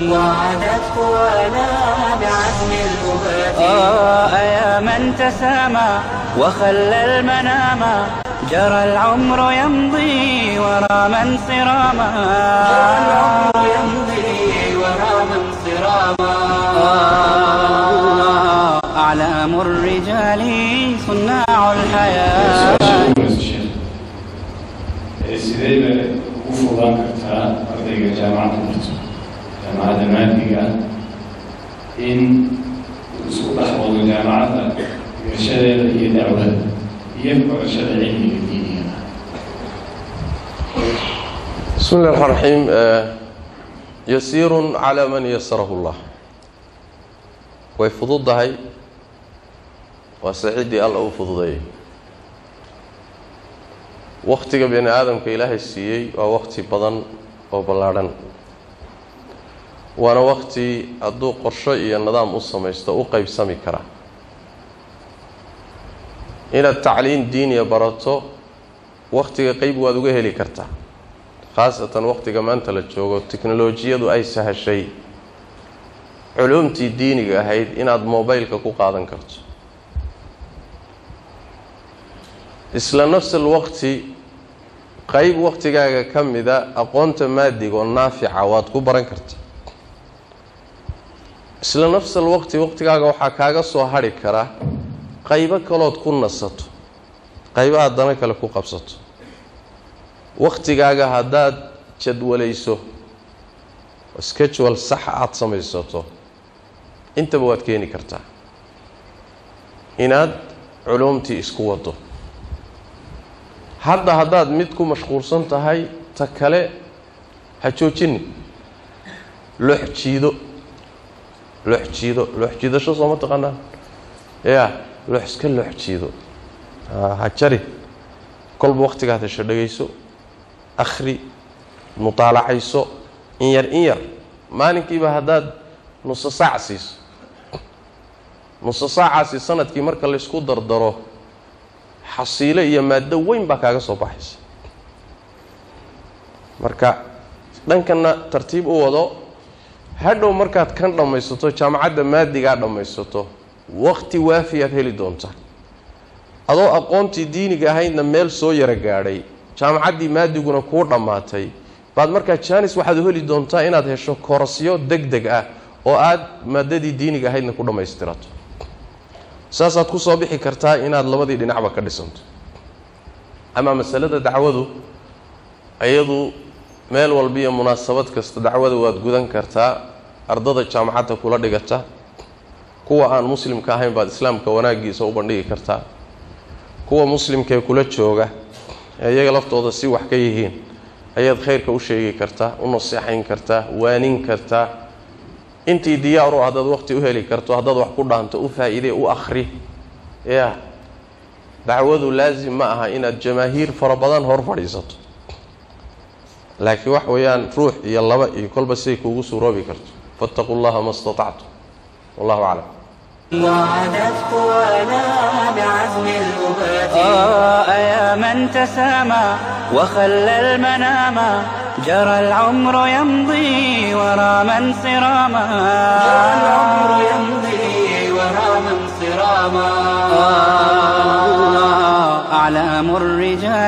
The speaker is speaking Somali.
وعدت قوانا بعزم الأبات آه يا من تسامى وخلى المنام جرى العمر يمضي ورا من صراما. العمر يمضي ورا من صراما. آه أعلام الرجال صناع الحياة. ugu fudaan kartaa ardayga jaamacadda barto macadamaadkiga in isku dhex wado jaamacadda gershadeeda iyo dacwada iyo korashada cilmiga diiniga. Bismi llahi raxmaan raxiim eh, yasiirun calaa man yasarahu way fududdahay waa saciddii alla u fududeeyay waktiga bini aadamka ilaahay siiyey waa wakti badan oo ballaadhan waana wakhti hadduu qorsho iyo nidaam u samaysto u qeybsami kara. inaad tacliin diiniya barato wakhtiga qeyb waad uga heli kartaa khaasatan wakhtiga maanta la joogo tiknolojiyadu ay sahashay. Culuumtii diiniga ahayd inaad mobaylka ku qaadan karto. Isla nafsal waqti qeyb wakhtigaaga ka mida aqoonta maadiga oo naafica waad ku baran karta isla nafsal waqti waqtigaaga waxaa kaaga soo hadhi kara qaybo kalood ku nasato qaybo haddana kale ku qabsato. Wakhtigaaga haddaad jadwalayso schedule sax aada samaysato intaba waad keeni kartaa inaad culuumtii isku wado hadda haddaad mid ku mashquulsan tahay ta kale ha joojini loox jiido loox jiido loox jiidasho sooma taqaanaa ya loox iska ha jari kolba wakhtigaad hesho dhegayso akhri mutaalacayso in yar in yar maalinkiiba haddaad nuso saac siiso nuso saacaasi sannadkii marka laysku dardaro xasiilo iyo maaddo weyn baa kaaga soo baxaysa marka dhankana tartiib u wado hadhow markaad kan dhammaysato jaamacadda maadigaa dhammaysato wakhti waafiyaad heli doontaa adoo aqoontii diiniga ahaydna meel soo yaro gaadhay jaamacaddii maadiguna kuu dhammaatay baad markaa jaanis waxaad heli doontaa inaad hesho korasyo deg deg ah oo aad maadadii diiniga ahaydna ku dhammaystirato. Saasaad ku soo bixi kartaa inaad labadii dhinacba ka dhisanto. Amaa masalada dacwadu iyadu meel walba iyo munaasabad kasta dacwada waad gudan kartaa ardada jaamacadda kula dhigata kuwa aan muslimka ahayn baad islaamka wanaaggiisa u bandhigi kartaa kuwa muslimkaee kula jooga ee iyaga laftooda si wax ka yihiin ayaad khayrka u sheegi kartaa u naseexayn kartaa waanin kartaa. Intii diyaaru haddaad waqti u heli karto haddaad wax ku dhaanto u faa-iidee u akhri. Ya dacwadu laasim ma aha inaad jamaahiir fara badan hor fadhiisato laakiin wax weeyaan ruux iyo laba iyo kolba siday kuugu suuroobi karto faataquu llaha ma statactu wallahu aclam وعدت قوانا بعزم الأبات آه يا من تسامى وخلى المنام. جرى العمر يمضي ورا من صراما. العمر يمضي ورا من صراما. آه أعلام الرجال